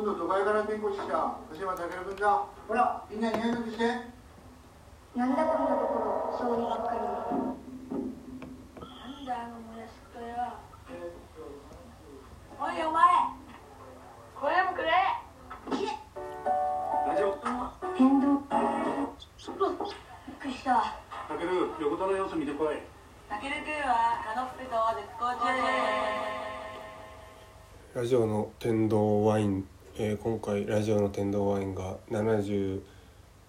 今度都会から転校してきた君だ。ほらみんなに挨拶して。なんだこんなところばっかり。でなんだあの村宿とよえおいお前これもくれ。大丈夫。天童びっくりした。たける横田の様子見てこい。たけるくんはカノッペと絶好調ラジオの天童ワイン、えー今回ラジオの天童ワインが72、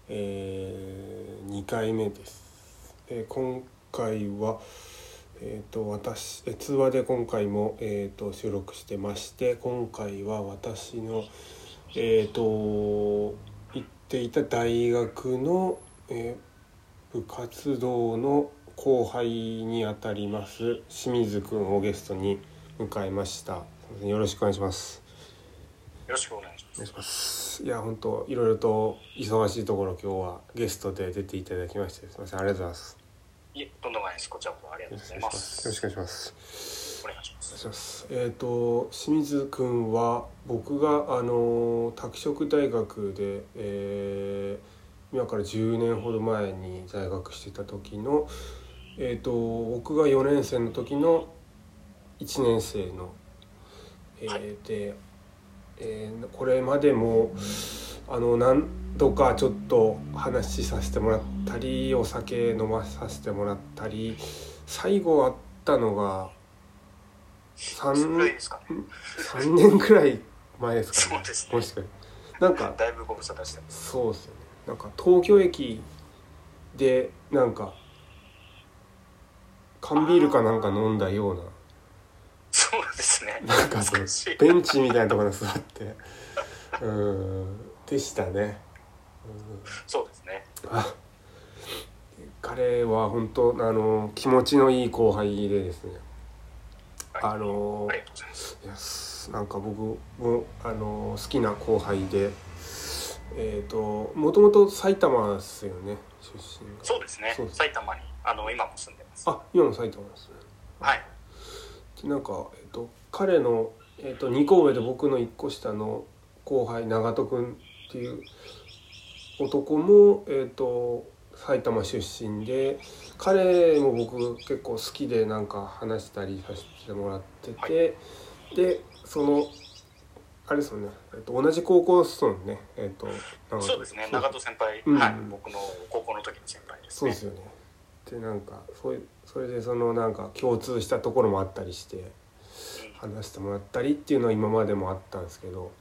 え2回目です、えー今回はえー、と私通話で今回も、えー、と収録してまして今回は私のえっ、と行っていた大学の、えー部活動の後輩にあたります清水くんをゲストに迎えました。よろしくお願いします。ろしくお願いします。お願いしますいや本当いろいろと忙しいところ今日はゲストで出ていただきましてすいませんありがとうございますいえ、とんでもないです。こちらこそありがとうございます。よろしくお願いしますお願いします。お願いしますえっ、と清水くんは僕があの拓殖大学で、えー今から10年ほど前に在学してた時のえっ、と僕が4年生の時の1年生の、えーで、えーこれまでもあの何度かちょっと話しさせてもらったりお酒飲まさせてもらったり最後会ったのがそれぐらいですかね。3年くらい前ですかねそうですねもしかなんかだいぶご無沙汰して。そうですよねなんか東京駅でなんか缶ビールかなんか飲んだようなそうですね。なんかそのベンチみたいなところに座って。うーん。でしたね。うんそうですね。あ。彼は本当あの気持ちのいい後輩でですね。はい。あのいやす。なんか僕もあの好きな後輩でえっ、ともともと埼玉ですよね出身が。そうですね。そう。です。埼玉に、あの、今も住んでます。あ今も埼玉ですね。はい。でなんか、えっと彼の、えっと2個上で僕の1個下の後輩長門君っていう男も、えっと埼玉出身で彼も僕結構好きでなんか話したりさせてもらってて、でそのあれですよね、えっと同じ高校ですもんねえっとそうですね。長門先輩、うんはい。僕の高校の時の先輩ですね。そうですよね。でなんかそういうそれでそのなんか共通したところもあったりしてうん。話してもらったりっていうのは今までもあったんですけど、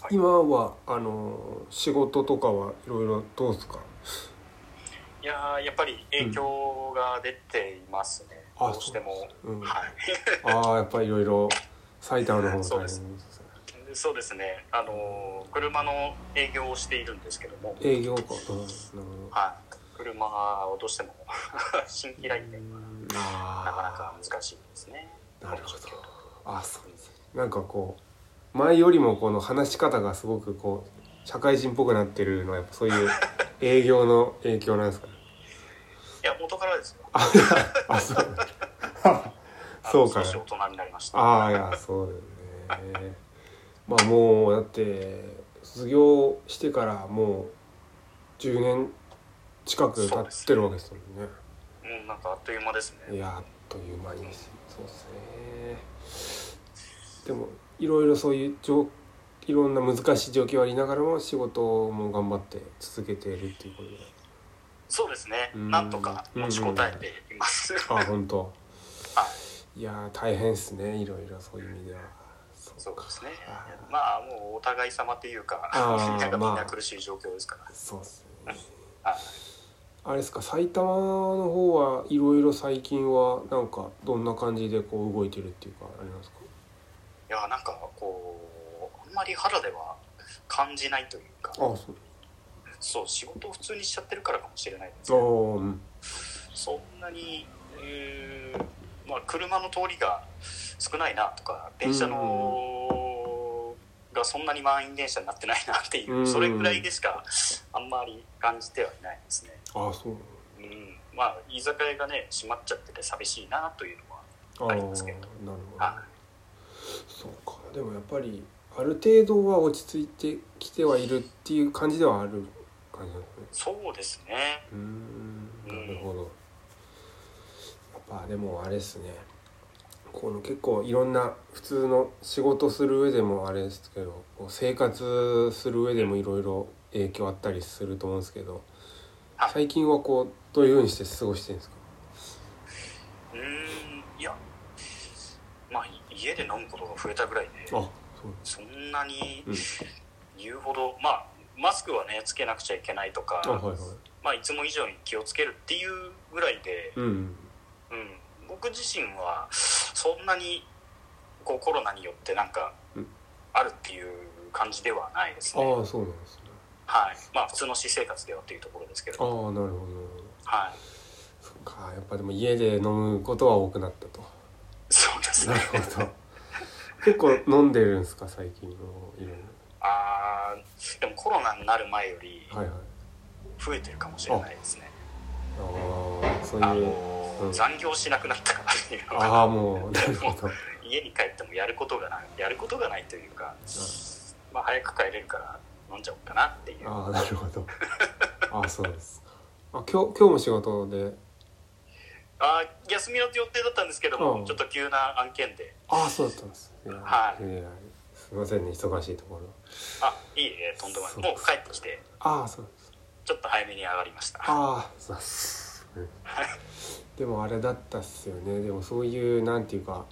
はい。今はあの仕事とかはいろいろどうですか？いやーやっぱり影響が出ていますね。あどうしても。うんはい。ああやっぱりいろいろ埼玉の方もそうで大変ですそうですね。あのー車の営業をしているんですけども、営業か、うん、なるほはい。車をどうしても新規来店どはなかなあか難しいですね。あなるほど。あそう。ですなんかこう前よりもこの話し方がすごくこう社会人っぽくなってるのはやっぱそういう 営業の影響なんですか？ねいや、元からですよ。ああそう。そうか。少し大人になりました。ああいやそうだよね。まあもうだって卒業してからもう10年近く経ってるわけですもんねうん、なんかあっという間ですね。いやあっという間にそうですねでもいろいろそういう状いろんな難しい状況ありながらも仕事も頑張って続けているっていうことでそうですね。うんなんとか持ちこたえています。あ本当 はい。いやー大変ですねいろいろそういう意味ではそそうですねあ。まあ、もうお互い様っていうか、みんながみんまあな苦しい状況ですから。そうですね はい。あれですか埼玉の方はいろいろ最近はなんかどんな感じでこう動いてるっていうかありますか？いや、なんかこう、あんまり肌では感じないというか。あ、そう。そう、仕事を普通にしちゃってるからかもしれないんですあけど、ーうん。そんなに、うーんまあ、車の通りが少ないなとか、電車の、がそんなに満員電車になってないなっていう、うん。それぐらいでしかあんまり感じてはいないですね。ああそう。うん、まあ居酒屋がね閉まっちゃってて寂しいなというのはありますけど。なるほど。はそうか。でもやっぱりある程度は落ち着いてきてはいるっていう感じではある感じなんですね。そうですね。うーん。なるほど。やっぱでもあれですねこの結構いろんな普通の仕事する上でもあれですけどこう生活する上でもいろいろ影響あったりすると思うんですけどはい最近はこうどういうふうにして過ごしてるんですか？うーんいやまあい家で飲むことが増えたぐらいであそうそんなにうん。言うほど、まあマスクはねつけなくちゃいけないとかあはいはい。まあ、いつも以上に気をつけるっていうぐらいで、うん。うん、僕自身はそんなにこうコロナによってなんかうん。あるっていう感じではないですあね、あそうなんですね。はい。まあ普通の私生活ではっていうところですけああどなるほど。なるほどはい。そっかやっぱでも家で飲むことは多くなったと。そうですなねるほど。結構飲んでるんですか最近のいろいあーでもコロナになる前よりろはいはい。増えてるかもしれないですね。ああそうあいう残業しなくなったからっていうのがああもう家に帰ってもやることがないやることがないというか、まあ、早く帰れるから飲んじゃおうかなっていう。ああなるほど。ああそうです。かあ今日今日も仕事で？あー休みの予定だったんですけども、うん。ちょっと急な案件で。ああそうだったんです。はい。やすいませんね忙しいところ。あいいえとんでもない。もう帰ってきてああそうです。ちょっと早めに上がりました。ああそうです、うんでもあれだったっすよね。でもそういうなんていうか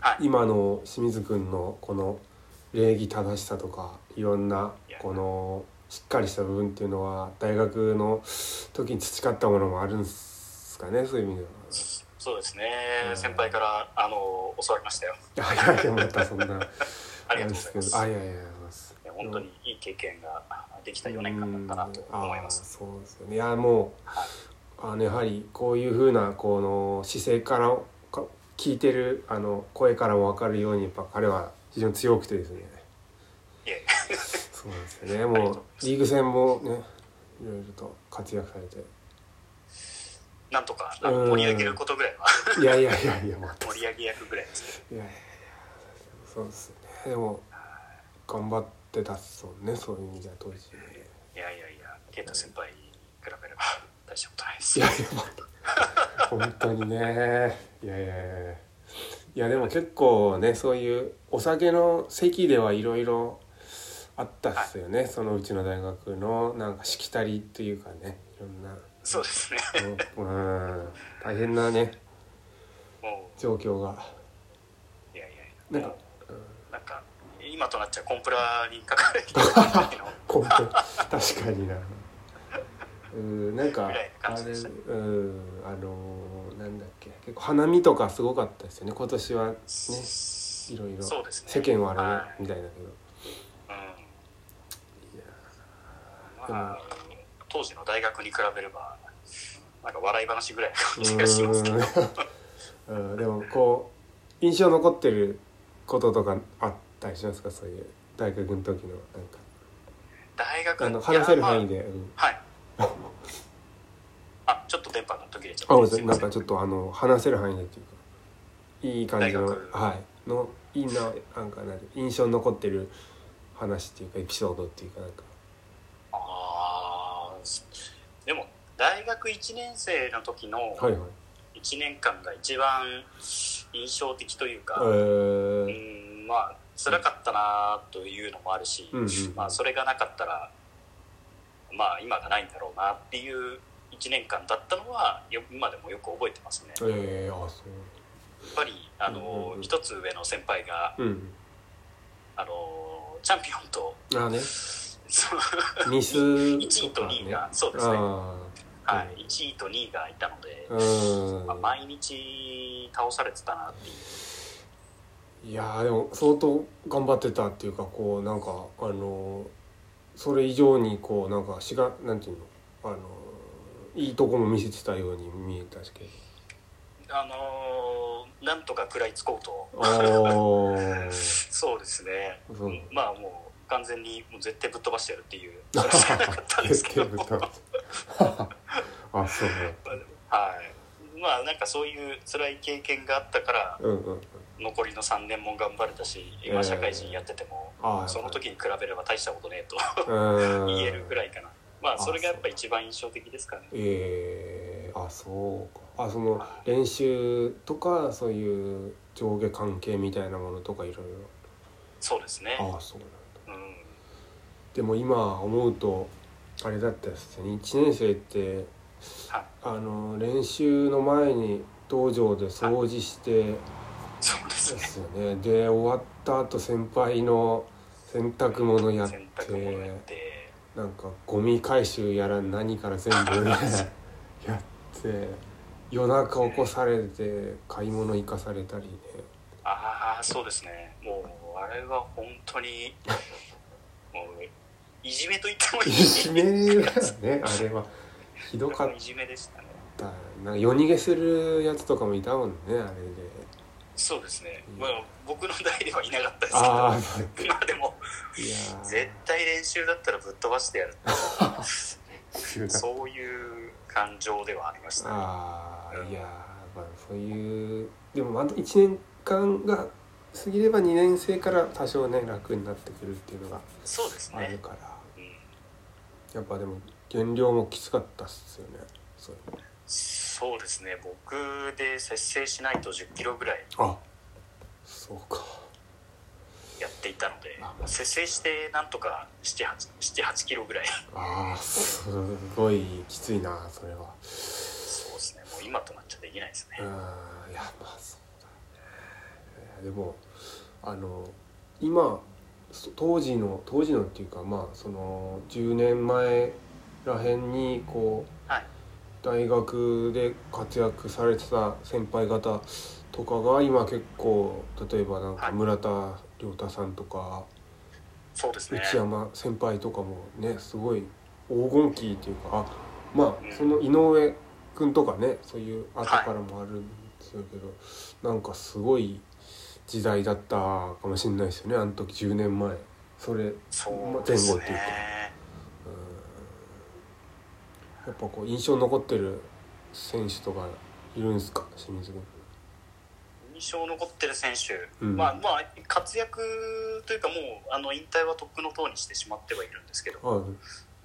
はい。今の清水君のこの礼儀正しさとかいろんなこのしっかりした部分っていうのは大学の時に培ったものもあるんすかね？そういう意味では。そうですね、うん。先輩からあの教わりましたよ。いやいやいやまたそんな ありがとうございます。あいやいやいや本当にいい経験ができた4年間だったなと思います。うそうですよね。いやもうはいあのやはりこういうふうなこの姿勢からか聞いてるあの声からも分かるようにやっぱ彼は非常に強くてですね。そうなんですよね。もうリーグ戦もねいろいろと活躍されて。なんとか盛り上げることぐらいは。いやいやいやいやまた盛り上げ役ぐらいですいやいやいやそうですよね。でも頑張ってたっすもんねそういう意味では当時いやいやいや啓太先輩に比べれば大したことないです。いやいや本当にね。いやいやいやいや。でも結構ねそういうお酒の席ではいろいろあったっすよね、そのうちの大学のなんかしきたりっていうかね。いろんな。そうですね。うん。うん大変なね。も状況が。ういやいや。なんかなんか今となっちゃコンプラに書かれてる コンペ確かになうんなんかあれうんあのなんだっけ結構花見とかすごかったですよね。今年はねいろいろ。世間はあみたいだけど、うん。いやまあ当時の大学に比べればなんか笑い話ぐらいな感じうがしますけど。うん。でもこう印象残ってることとかあったりしますか？そういう大学の時のなんか。大学あの話せる範囲で。で、うん。はいあちょっと電波が途切れちゃあごめんなさい。なんかちょっとあの話せる範囲でっていうかいい感じの大学はい。のいいななんかなんて印象に残ってる話っていうかエピソードっていうかなんか。あーでも大学1年生の時のはいはい。1年間が一番印象的というか、えうー、んまあ辛かったなというのもあるし、うんうん。まあ、それがなかったらまあ今がないんだろうなっていう1年間だったのはよ今でもよく覚えてますね。やっえー、あそぱりあうんうんのうん。一つ上の先輩がううん。あのチャンピオンとあね。ミス。1位ととか2位が、ね。そうですね、あはい、1位と2位がいたので、まあ、毎日倒されてたなっていう。いやーでも相当頑張ってたっていうかこうなんかあのそれ以上にこうなんかしがなんていうの？あのいいとこも見せてたように見えたし。けあのーなんとか食らいつこうと。そうですね。そう。まあもう完全にもう絶対ぶっ飛ばしてやるっていう。それしかなかったんですけど。あそうね。はい。まあなんかそういう辛い経験があったからうんうんう残りの3年も頑張れたしええ今社会人やってても、ああその時に比べれば大したことねえとうん。言えるぐらいかなまあそれがやっぱ一番印象的ですかね。えー、あそうか。あその練習とかそういう上下関係みたいなものとかいろいそうですね。ろああそうなんだ。うん。でも今思うとあれだったですね。1年生ってはい。あの練習の前に道場で掃除してそうですね。ですよね。で終わった後先輩の洗濯物やってなんかゴミ回収やら何から全部ね やって夜中起こされて買い物行かされたりね。ああそうですね。もうあれは本当に もういじめと言ってもいい。いじめだよね あれは。ひどかっいじめでしたね。たなんか夜逃げするやつとかもいたもんねあれでそうですね、まあ、僕の代ではいなかったですけど。まあ。でもいやー。絶対練習だったらぶっ飛ばしてやる。そういう感情ではありましたね。ああいやーまあそういうでもあと1年間が過ぎれば2年生から多少ね楽になってくるっていうのがそうですね、あるから。うん、やっぱでも減量もきつかったっすよね。そうそうですね。僕で節制しないと1 0キロぐらいあそうか。やっていたのであ節制してなんとか78キロぐらいああすごいきついなそれは。そうですね。もう今となっちゃできないですね。うんいやまあそうだね。でもあの今そ当時の当時のっていうかまあその10年前らへんにこうはい大学で活躍されてた先輩方とかが今結構例えばなんかはい村田亮太さんとかそうですね。内山先輩とかもねすごい黄金期っていうかあまうん。あその井上君とかねそういう後からもあるんですけど、なんかすごい時代だったかもしれないですよねあの時10年前。それ前後っていうか。ねやっぱこう印象に残ってる選手とかいるんですか？清水君。印象残ってる選手、うん。まあまあ活躍というかもうあの引退はとっくの塔にしてしまってはいるんですけど。はい。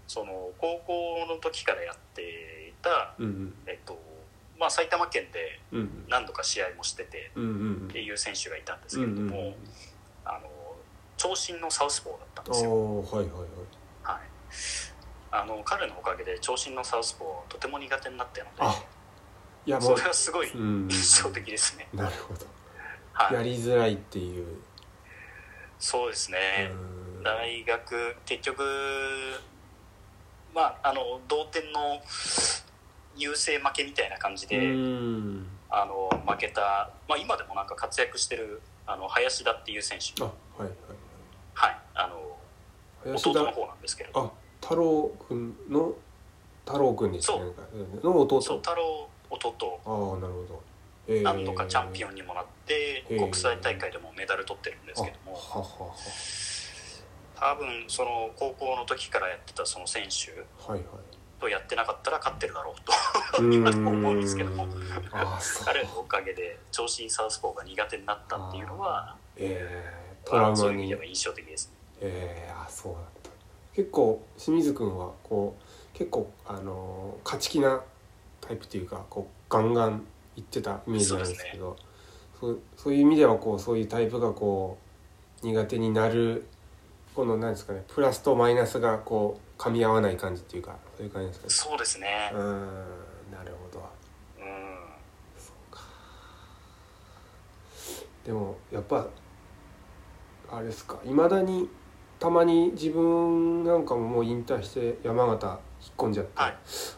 その高校の時からやっていた、うんうん。えっとまあ、埼玉県でうんうん。何度か試合もしててうんうんっていう選手がいたんですうんうんけれども、あの長身のサウスポーだったんあですよ。あはいはいはい。はい、あの彼のおかげで長身のサウスポーとても苦手になったのあいやでそれはすごいうん。印象的ですね。なるほど。はい、やりづらいっていう。そうですね、うん。大学結局まああの同点の優勢負けみたいな感じで、うん。あの負けた、まあ、今でもなんか活躍してるあの林田っていう選手。あはいはい。はい。あの林田弟の方なんですけれど。あ太郎くんの太郎くんですね。そう。なんかの弟。そう太郎弟。ああなるほど、えー。何度かチャンピオンにもなって、へー。国際大会でもメダル取ってるんですけども。あははは。多分その高校の時からやってたその選手はいはい。とやってなかったら勝ってるだろうとう今でも思うんですけども。彼のおかげで長身サウスポーが苦手になったっていうのはえー、トラウマに。そういう意味では印象的ですね。えー、あそうだ結構清水君はこう結構あのー勝ち気なタイプっていうかこうガンガンいってたイメージなんですけどそうそういう意味ではこうそういうタイプがこう苦手になるこの何ですかねプラスとマイナスがこう噛み合わない感じっていうかそういう感じですかね。そうですね。うーんなるほど。うん。そうか。でもやっぱあれですかいまだにたまに自分なんかももう引退して山形引っ込んじゃって、はい。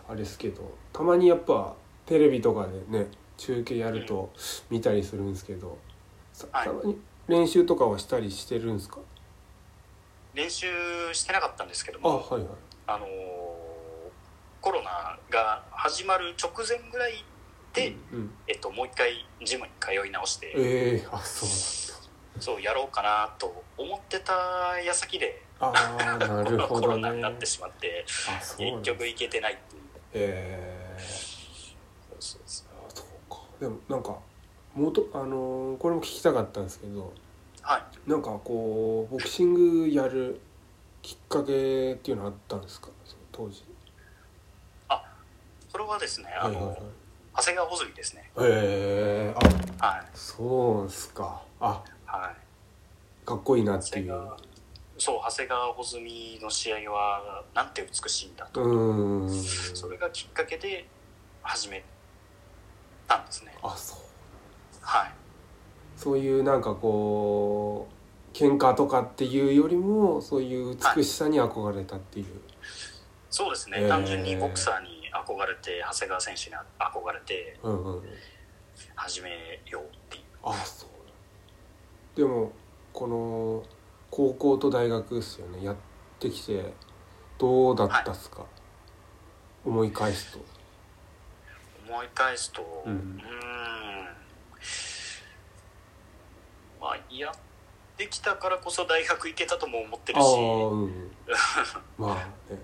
あれですけどたまにやっぱテレビとかでね中継やると見たりするんですけど、さはい。たまに練習とかはしたりしてるんですか？練習してなかったんですけどあもはいはい。あのーコロナが始まる直前ぐらいで、うんうん。えっと、もう一回ジムに通い直して、ええあそうそうやろうかなと思ってた矢先でああなるほコどロナになねってしまって結局行けてないっていう。ええそうそうそう。あそうかでもなんか元あのーこれも聞きたかったんですけどはい。なんかこうボクシングやるきっかけっていうのはあったんですか？当時。それはですねあの、はいはいはい。長谷川穂積ですね。へえあはい。そうっすか。あはい。かっこいいなっていう。そう長谷川穂積の試合はなんて美しいんだと、それがきっかけで始めたんですね。あそう。はい。そういうなんかこう喧嘩とかっていうよりもそういう美しさに憧れたっていう、そうですね、へー。単純にボクサーに憧れて長谷川選手に憧れてうんうん。始めようっていう。あそうでもこの高校と大学ですよね。やってきてどうだったっすか、思い返すと。思い返すとううん。まあやってきたからこそ大学行けたとも思ってるし。うん まあね。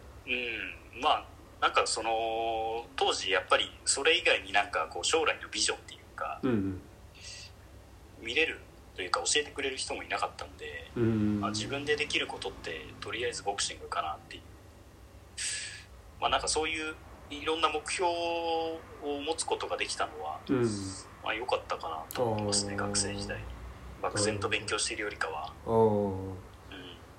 うん。まあなんかその当時やっぱりそれ以外になんかこう将来のビジョンっていうかうん。見れるというか教えてくれる人もいなかったんで、まあ、自分でできることってとりあえずボクシングかなっていう。まあなんかそういういろんな目標を持つことができたのはうん。まあ良かったかなと思いますね学生時代。に漠然と勉強しているよりかは、ああうん、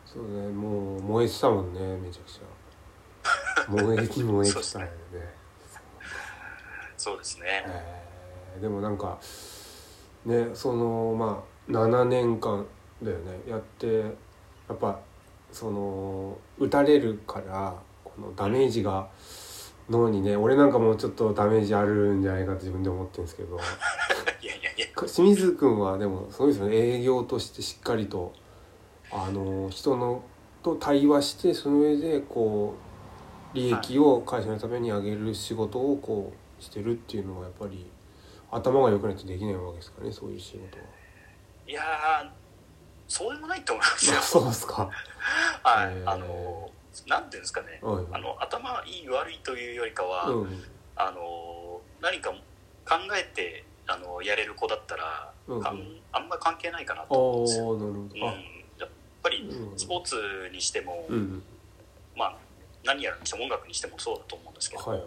そうねもう燃えてたもんねめちゃくちゃ。燃えに燃えてたよ ね。そうですね。えーでもなんかねそのまあ7年間だよね。やってやっぱその打たれるからこのダメージが脳にね俺なんかもうちょっとダメージあるんじゃないかと自分で思ってるんですけど。いやいやいや。清水君はでもそうですよね。営業としてしっかりとあの人のと対話してその上でこう利益を会社のために上げる仕事をこうしてるっていうのはやっぱり頭が良くないとできないわけですかねそういう仕事は。いやーそうでもないと思いますよ。あそうですか。はい、あのなんていうんですかね。はいあの頭いい悪いというよりかは、うん。あの何か考えてあのやれる子だったら、うんあんま関係ないかなと思うんですよ、なるほうん、やっぱりうんスポーツにしても、うんまあ何やるにしても音楽にしてもそうだと思うんですけど、はい。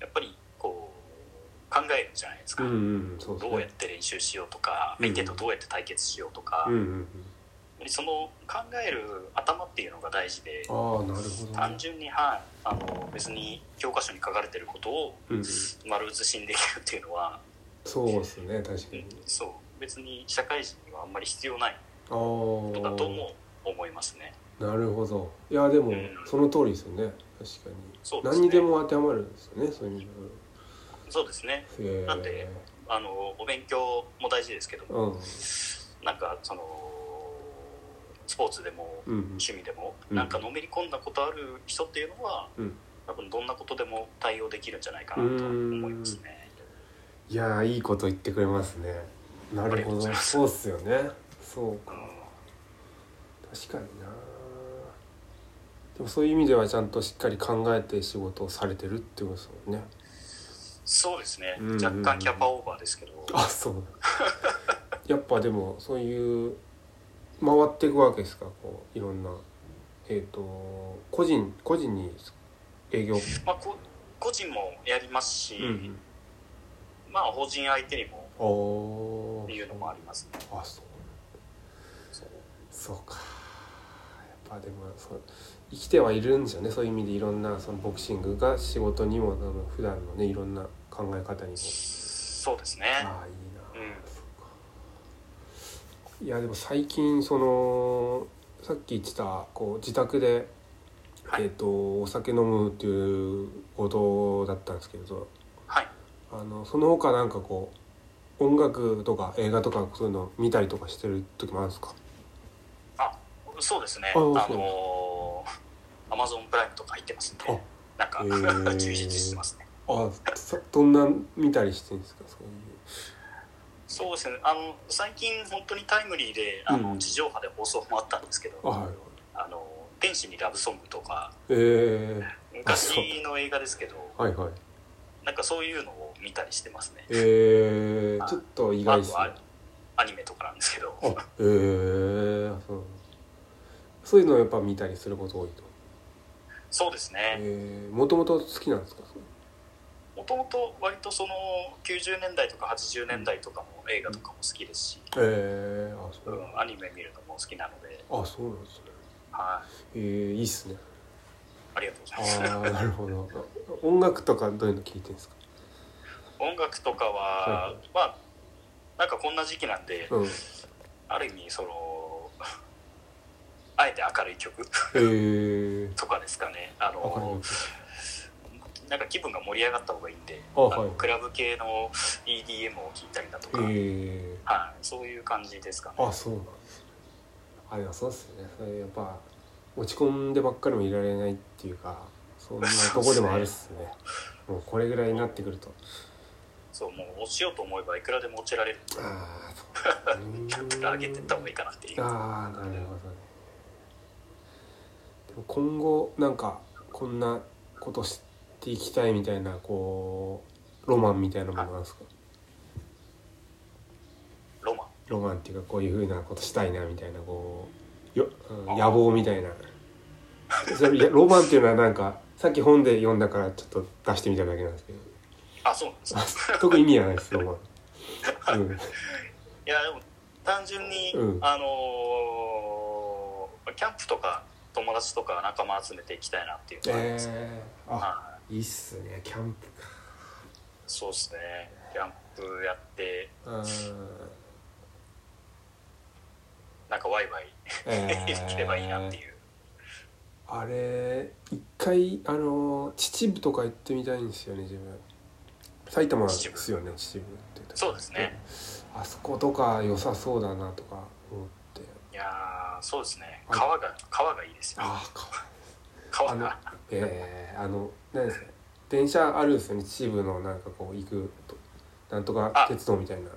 やっぱり考えるじゃないですか、うんうんすね。どうやって練習しようとかうん相手とどうやって対決しようとか、うんうんその考える頭っていうのが大事で単純に、はい、あの別に教科書に書かれてることをうんうん。丸写しにできるっていうのは、そうですね確かうんに。そう。別に社会人にはあんまり必要ない。ことだとも思いますね。なるほど。いやでもうん。その通りですよね。確かに、ね。何にでも当てはまるんですよねそういう意味そうですね。なんであのお勉強も大事ですけども、うん。なんかそのスポーツでも趣味でも、うんなんかのめり込んだことある人っていうのは、うん。多分どんなことでも対応できるんじゃないかなと思いますね。いやーいいこと言ってくれますね。なるほど。そうっすよね。そうか。うん。確かにな。でもそういう意味ではちゃんとしっかり考えて仕事をされてるってことですもんねそうですね、うんうんうん。若干キャパオーバーですけど、あそう。やっぱでもそういう回っていくわけですか？こういろんな。えっ、と個人個人に営業？まあ、こ個人もやりますし、うんまあ法人相手にもっていうのもありますね。あそう。そう。そうか。やっぱでもそう生きてはいるんですよね。そういう意味でいろんなそのボクシングが仕事にも普段のねいろんな考え方にもそうですね。ああいいな、うんいやでも最近そのさっき言ってたこう自宅で、はいえー、とお酒飲むっていうことだったんですけどはい。あのその他なんかこう音楽とか映画とかそういうの見たりとかしてる時もあるんですか？あ、そうですね。あのアマゾンプライムとか入ってますんで、なんか、へー 充実してますね。あさどんな見たりしてるんですか？そういう。そうですね。あの最近本当にタイムリーであの、うん地上波で放送もあったんですけど、あはいはい。あの天使にラブソングとかえ昔の映画ですけど、ー、はいはい。なんかそういうのを見たりしてますね。えー、ちょっと意外ですね。アニメとかなんですけど。あえー、あそう。そういうのをやっぱ見たりすること多いと。そうですね。えー、もともと好きなんですか？もともと割とその90年代とか80年代とかも映画とかも好きですし、えー、あそう。う、ん、アニメ見るのも好きなので、あそうなんですね。はい、えー、いいっすね。ありがとうござあいます。あなるほど。音楽とかどういうの聞いてるんですか？音楽とかは、はいまあなんかこんな時期なんで、うん。ある意味その あえて明るい曲えー、とかですかね。あのなんか気分が盛り上がった方がいいんであはい。のクラブ系の EDM を聴いたりだとえか、ー、はい、そういう感じですかね。あそうなんですね。あでもそうっすね。それやっぱ落ち込んでばっかりもいられないっていうかそんなとこでもある っすね。もうこれぐらいになってくると。そうもう落ちようと思えばいくらでも落ちられるああそう。上げてった方がいいかなっていう。ああなるほどね。でも今後なんかこんなことしていきたいみたいなこうロマンみたいなものなんですか？ロマン？ロマンっていうかこういうふうなことしたいなみたいなこうよ、うん野望みたいな。それロマンっていうのはなんかさっき本で読んだからちょっと出してみただけなんですけど。あそうなんですか。あ特に意味はないですロマン、うん、いやでも単純に、うん。あのーキャンプとか友達とか仲間集めていきたいなっていうのがあります、えー、いいいっすねキャンプか。そうですね。キャンプやってうん。なんかワイワイえ できればいいなっていう、あれ一回あの秩父とか行ってみたいんですよね自分。埼玉ですよね秩父ってそうですね。あそことか良さそうだなとか思って。いやーそうですね。はい川が川がいいですよああか川が。えー、あの何ですか？電車あるんですよね。秩父のなんかこう行くと。なんとか鉄道みたいな。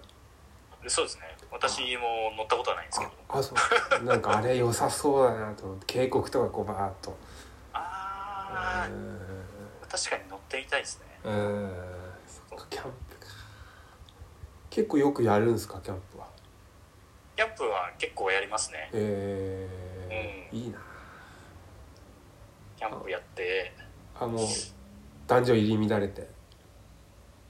そうですね。私も乗ったことはないんですけど。ああそう。なんかあれ良さそうだなと思って。渓谷とかこうバーッと。ああうん。確かに乗ってみたいですね。うん。そっかキャンプか。結構よくやるんですか？キャンプは。キャンプは結構やりますね。えー。うん。いいな。キャンプやってあもう男女入り乱れて。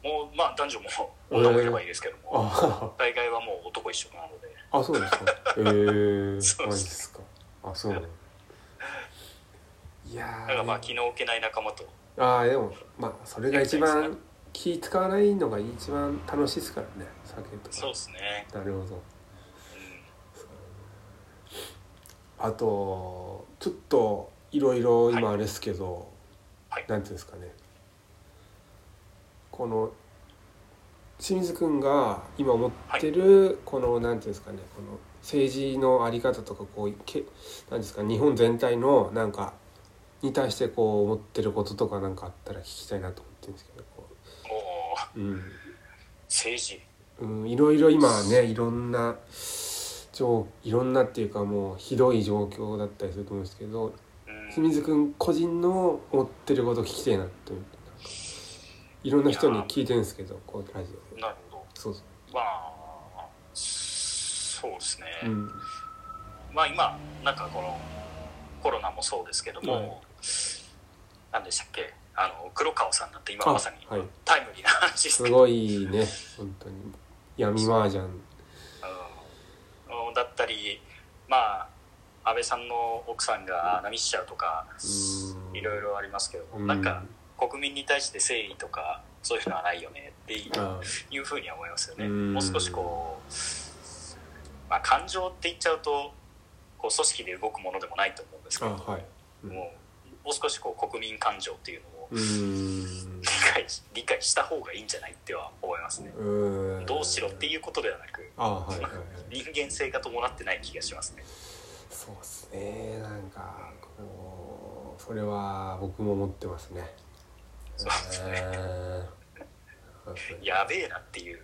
もうまあ男女も女もいればいいですけども、あ大概はもう男一緒なので。あそうですか。えー、そうマジですか。あそういやー。だからまあ気の置けない仲間と。ああでもまあそれが一番気使わないのが一番楽しいですからね酒とか。そうですね、なるほど。うん、あとちょっといろいろ今あれですけど、はい。なんていうんですかね。この清水君が今思ってる、このなんていうんですかねこの政治のあり方とかこうけなんですか日本全体のなんかに対してこう思ってることとかなんかあったら聞きたいなと思ってるんですけどこう、うん。政治。うん、いろいろ今ねいろんな状いろんなっていうかもうひどい状況だったりすると思うんですけどうん清水君個人の思ってること聞きたいなって思っていろんな人に聞いてるんですけどこうラジオ。でなるほど。そうそまあそうですね、ううん。まあ今なんかこのコロナもそうですけども、はい。何でしたっけ？あの黒川さんなんて今あまさにはい。タイムリーな話ですすけど、ごいね本当に。闇麻雀。だったりまあ安倍さんの奥さんが波しちゃうとかうん。いろいろありますけどなんか国民に対して誠意とかそういうのはないよねっていうふうには思いますよね。うん。もう少しこう、まあ、感情って言っちゃうとこう組織で動くものでもないと思うんですけど、あはい。うん。もうもう少しこう国民感情っていうのをうん。理解し理解した方がいいんじゃないっては思いますね。うん。どうしろっていうことではなくあはいはいはい。人間性が伴ってない気がしますね。そうですねなんかこうそれは僕も思ってますね。やべえなっていう。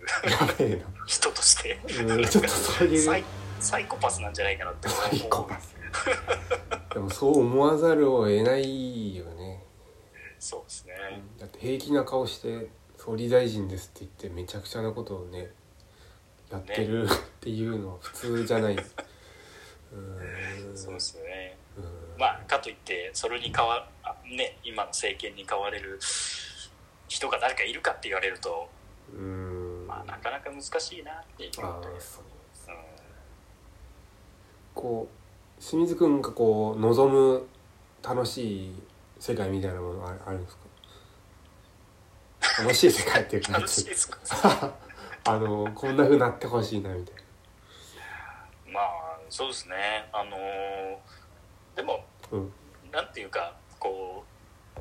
人として。うんちょっとそういう。サイコパスなんじゃないかなってサイコパス。でもそう思わざるを得ないよね。そうですね。だって平気な顔してそ総理大臣ですって言ってめちゃくちゃなことをねやってる、っていうのは普通じゃないそうですよね。うん。まあかといってそれに変わあね今の政権に変われる人が誰かいるかって言われるとまあなかなか難しいなっていうあのでーそううん。こう清水君がこう望む楽しい世界みたいなものああるんですか？楽しい世界っていうか楽しいですか？あのこんな風になってほしいなみたいまあそうですね。あのーでもなうん。なんていうかこう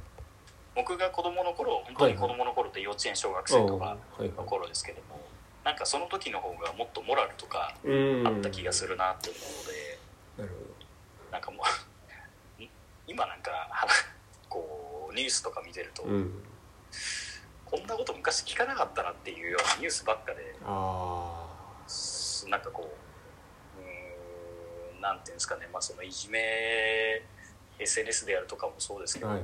僕が子供の頃本当に子供の頃って幼稚園小学生とかはいはい。の頃ですけどもなんかその時の方がもっとモラルとかうん。あった気がするなって思うので、なんかもう 今なんかは こうニュースとか見てると、うん。こんなこと昔聞かなかったなっていうようなニュースばっかであなんかこうなんていうんですかね、まあ、そのいじめ SNS でやるとかもそうですけども、はい。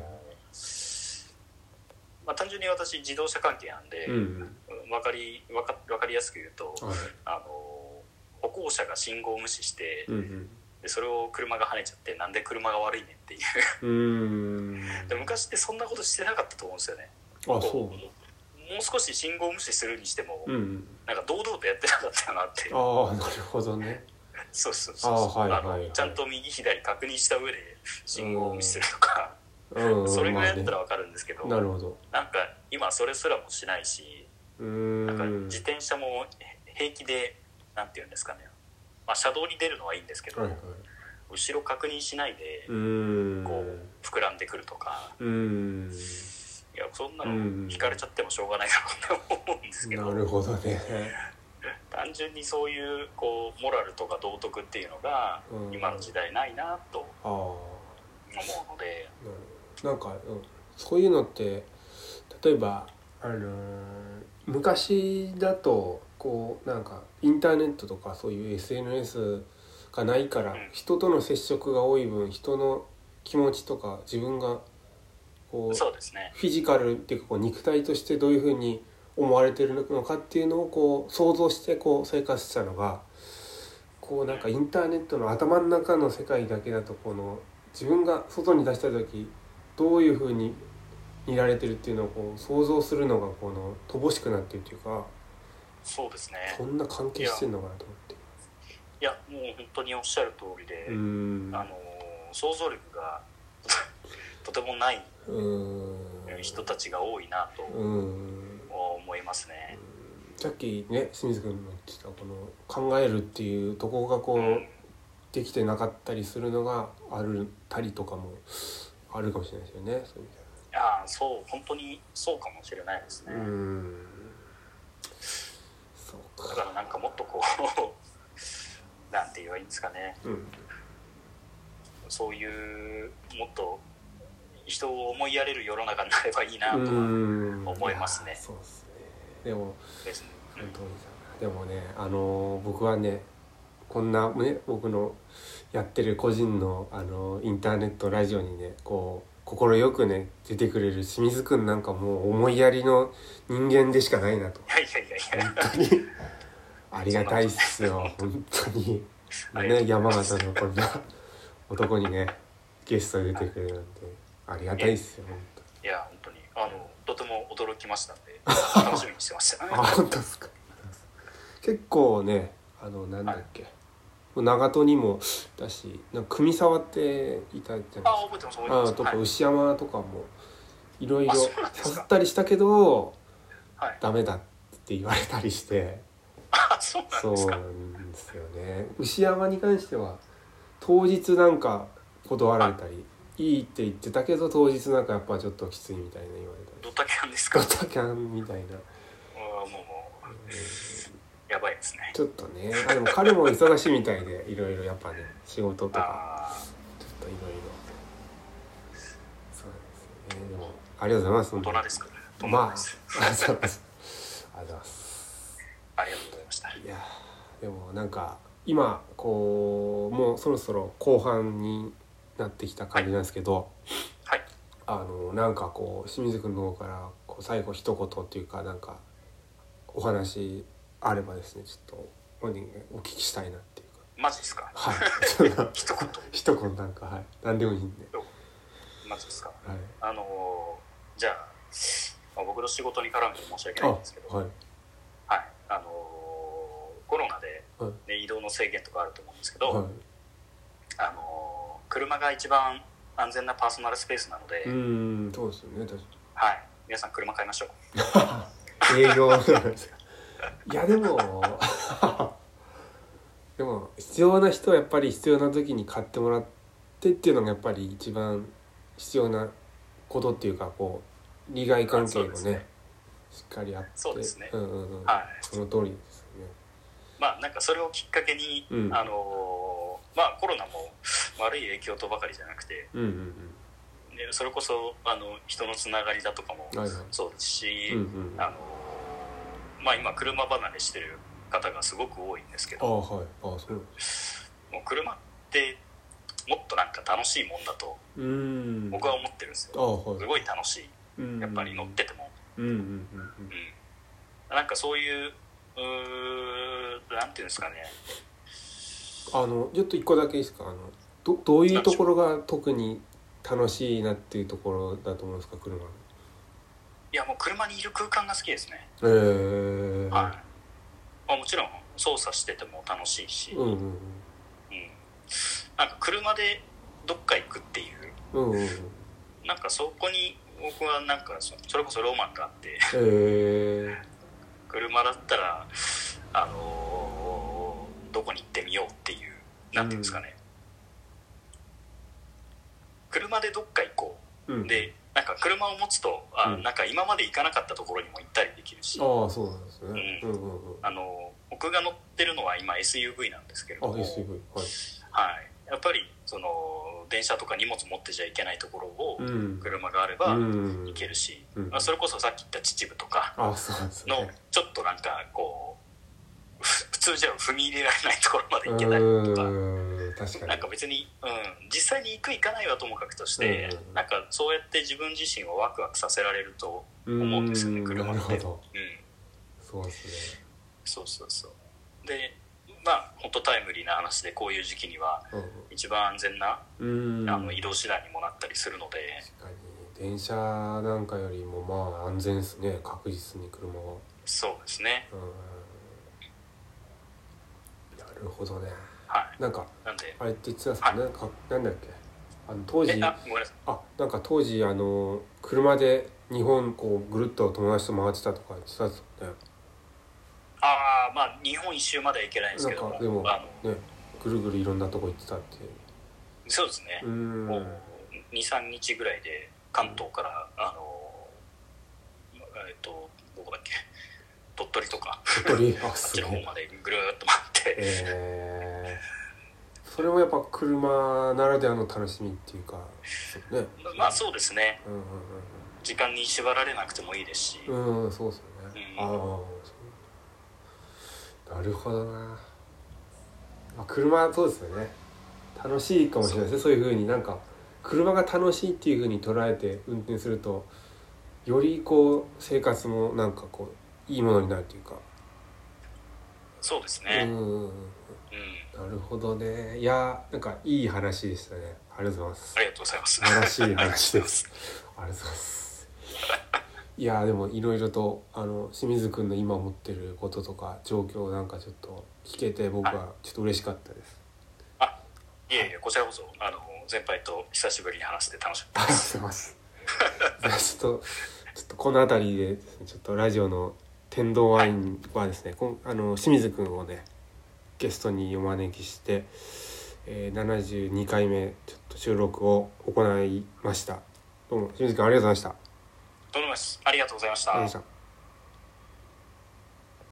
まあ、単純に私自動車関係なんで、あうん。わかりわかわかりやすく言うとはい。あの歩行者が信号を無視して、うんでそれを車が跳ねちゃってなんで車が悪いねんっていう。で昔ってそんなことしてなかったと思うんですよね。あそこうもう少し信号無視するにしても、ううん。なんか堂々とやってなかったよなってああなるほどねそうそうそう。あはいはいのちゃんと右左確認した上で信号を無視するとか、うん。それぐらいやまあね。ったらわかるんですけど、なるほど。なんか今それすらもしないしなんかん自転車も平気でなんていうんですかね、まあ、車道に出るのはいいんですけど、はいはい。後ろ確認しないでこう膨らんでくるとか、いやそんなのうん。引かれちゃってもしょうがないだろうって思うんですけど、なるほどね単純にそういうこうモラルとか道徳っていうのがうん。今の時代ないなと思うので、なんか、うん、そういうのって例えばあのー昔だとこうなんかインターネットとかそういう SNS がないからうん。人との接触が多い分人の気持ちとか自分がこうフィジカルっていうかこう肉体としてどういうふうに思われてるのかっていうのをこう想像してこう生活したのがこうなんかインターネットの頭の中の世界だけだとこの自分が外に出した時どういうふうに見られてるっていうのをこう想像するのがこの乏しくなってるっていうかそうですね。そんな関係してんのかなと思って。いやもう本当におっしゃる通りで、あの想像力が とてもない人たちが多いなと思いますね。さっきね清水君の言ってたこの考えるっていうところがこう、うん。できてなかったりするのがあるたりとかもあるかもしれないですよねそういう意味でああそう本当にそうかもしれないですね。はうーん。そうだかからなんかもっとこう なんて言えばいいんですかね。うん。そういうもっと人を思いやれる世の中になればいいなと思いますね。やそうですね。でもですね。本当にさでもねあの僕はねこんなね僕のやってる個人のあのインターネットラジオにねこう快くね出てくれる清水くんなんかもう思いやりの人間でしかないなと。本当に。ありがたいっすよ。本当に。ね山形のこんな男にねゲストで出てくれるなんてありがたいっすよ本いや本当に。あのとても驚きましたんで 楽しみにしてました。ね当あ本当ですか。結構ねあのなんだっけ、長門にもだしなんか組沢っていたじゃないですか。あとか牛山とかもいろいろあそうなんですか。させたりしたけどはい。ダメだって言われたりして。あそうなんですよね。牛山に関しては当日なんか断られたりいいって言ってたけど当日なんかやっぱちょっときついみたいな言われたり。ドタキャンですか？ドタキャンみたいな、うんもうもうやばいですね。ちょっとね。あでも彼も忙しいみたいでいろいろやっぱね仕事とか。あちょっといろいろ。そうですよね。でもありがとうございますー大人ですからまあありがとうございます。ありがとうございます。ありがとうございました。いやーでもなんか今こうもうそろそろ後半になってきた感じなんですけど、はい。あのなんかこう清水君の方からここう最後一言っていうかなんかお話あればですねちょっと本人にお聞きしたいなっていうか。マジですか？はい。一言。一言なんかはい。何でもいいんで。マジですか？はい。あのーじゃあ、まあ、僕の仕事に絡めて申し訳ないんですけどあはい。はい。あのーコロナで、はい。ね、移動の制限とかあると思うんですけど、はい。あのー車が一番安全なパーソナルスペースなので、うーん。そうですよね確かはい、皆さん車買いましょう。に 営業。いやでも。でも必要な人はやっぱり必要な時に買ってもらってっていうのがやっぱり一番必要なことっていうかこう利害関係もね。しっかりあって。そうですね。うんうんうん、はい。その通りですよね。まあなんかそれをきっかけに、うん。あのーまあコロナも悪い影響とばかりじゃなくてうんうんでそれこそあの人のつながりだとかもそうですし、うんうんうん。あのーまあ今車離れしてる方がすごく多いんですけああどはい。ああそう。もう車ってもっとなんか楽しいもんだと僕は思ってるんですあよ。あはい。すごい楽しい。うん。やっぱり乗ってても、うんうんうんうん。うん、なんかそういううーなんていうんですかねあのちょっと一個だけいいですか？あのどどういうところが特に楽しいなっていうところだと思うんですか？車の。いやもう車にいる空間が好きですね。えー、はい、まあ、もちろん操作してても楽しいし、うんうんうん。なんか車でどっか行くっていう。うんうんうん。なんかそこに僕はなんかそそれこそロマンがあって。え車だったらあのーどこに行ってみようっていうなんていうんですかね、車でどっか行こー、うん。うでなんか車を持つとあ、うん。なんか今まで行かなかったところにも行ったりできるし。ああそうなんですね、う、うん。うんうんうん。あの僕が乗ってるのは今 SUV なんですけれあども SUV はい。はい、やっぱりその電車とか荷物持ってちゃいけないところをうん。車があればうん行けるし、うん。まあ、それこそさっき言った秩父とかのね。ちょっとなんかこうふ普通じゃ踏み入れられないところまで行けたりとか。うん。確かに。なんか別に、うん、実際に行く行かないはともかくとして、うん。なんかそうやって自分自身をワクワクさせられると思うんですよねうん。車って。なるほど。うん、そうですね。そうそうそう。でまあ本当タイムリーな話でこういう時期には一番安全な、うん。うんあの移動手段にもなったりするので、確かに。電車なんかよりもまあ安全ですね。確実に車は。そうですね。うん。なるほどね。はい。なんかなんで？あれって言ってたんですかね、かなんだっけ？あの当時えああなんか当時あの車で日本こうぐるっと友達と回ってたとか言ってたんですよね。ああまあ日本一周までは行けないんですけどなんかでもねぐるぐるいろんなとこ行ってたってそうですね、うん。もう23日ぐらいで関東からあのえっとどこだっけ？鳥取とか鳥取？ああっちの方までぐるーっと回って、えー、それもやっぱ車ならではの楽しみっていうかね。まあそうですね。うんうん時間に縛られなくてもいいですし、うんうんそうですよね、うん。ああなるほどな、まあ、車はそうですよね。楽しいかもしれないですね。そういうふうになんか車が楽しいっていうふうに捉えて運転するとよりこう生活もなんかこういいものになるというか、そうですうね、うんんうん。うん。なるほどね。いやなんかいい話でしたね。ありがとうございます。ありがとうございます。素晴らしい話です。ありがとうございます。いやでもいろいろとあの清水君の今持ってることとか状況なんかちょっと聞けて僕はちょっと嬉しかったです。あいえいえこちらこそあの先輩と久しぶりに話して楽しかったです。ちょっとちょっとこの辺りでねちょっとラジオの天童ワインはですねこんあの清水君をねゲストにお招きして、えー、72回目ちょっと収録を行いました。どうも清水君ありがとうございました。どうもありがとうございました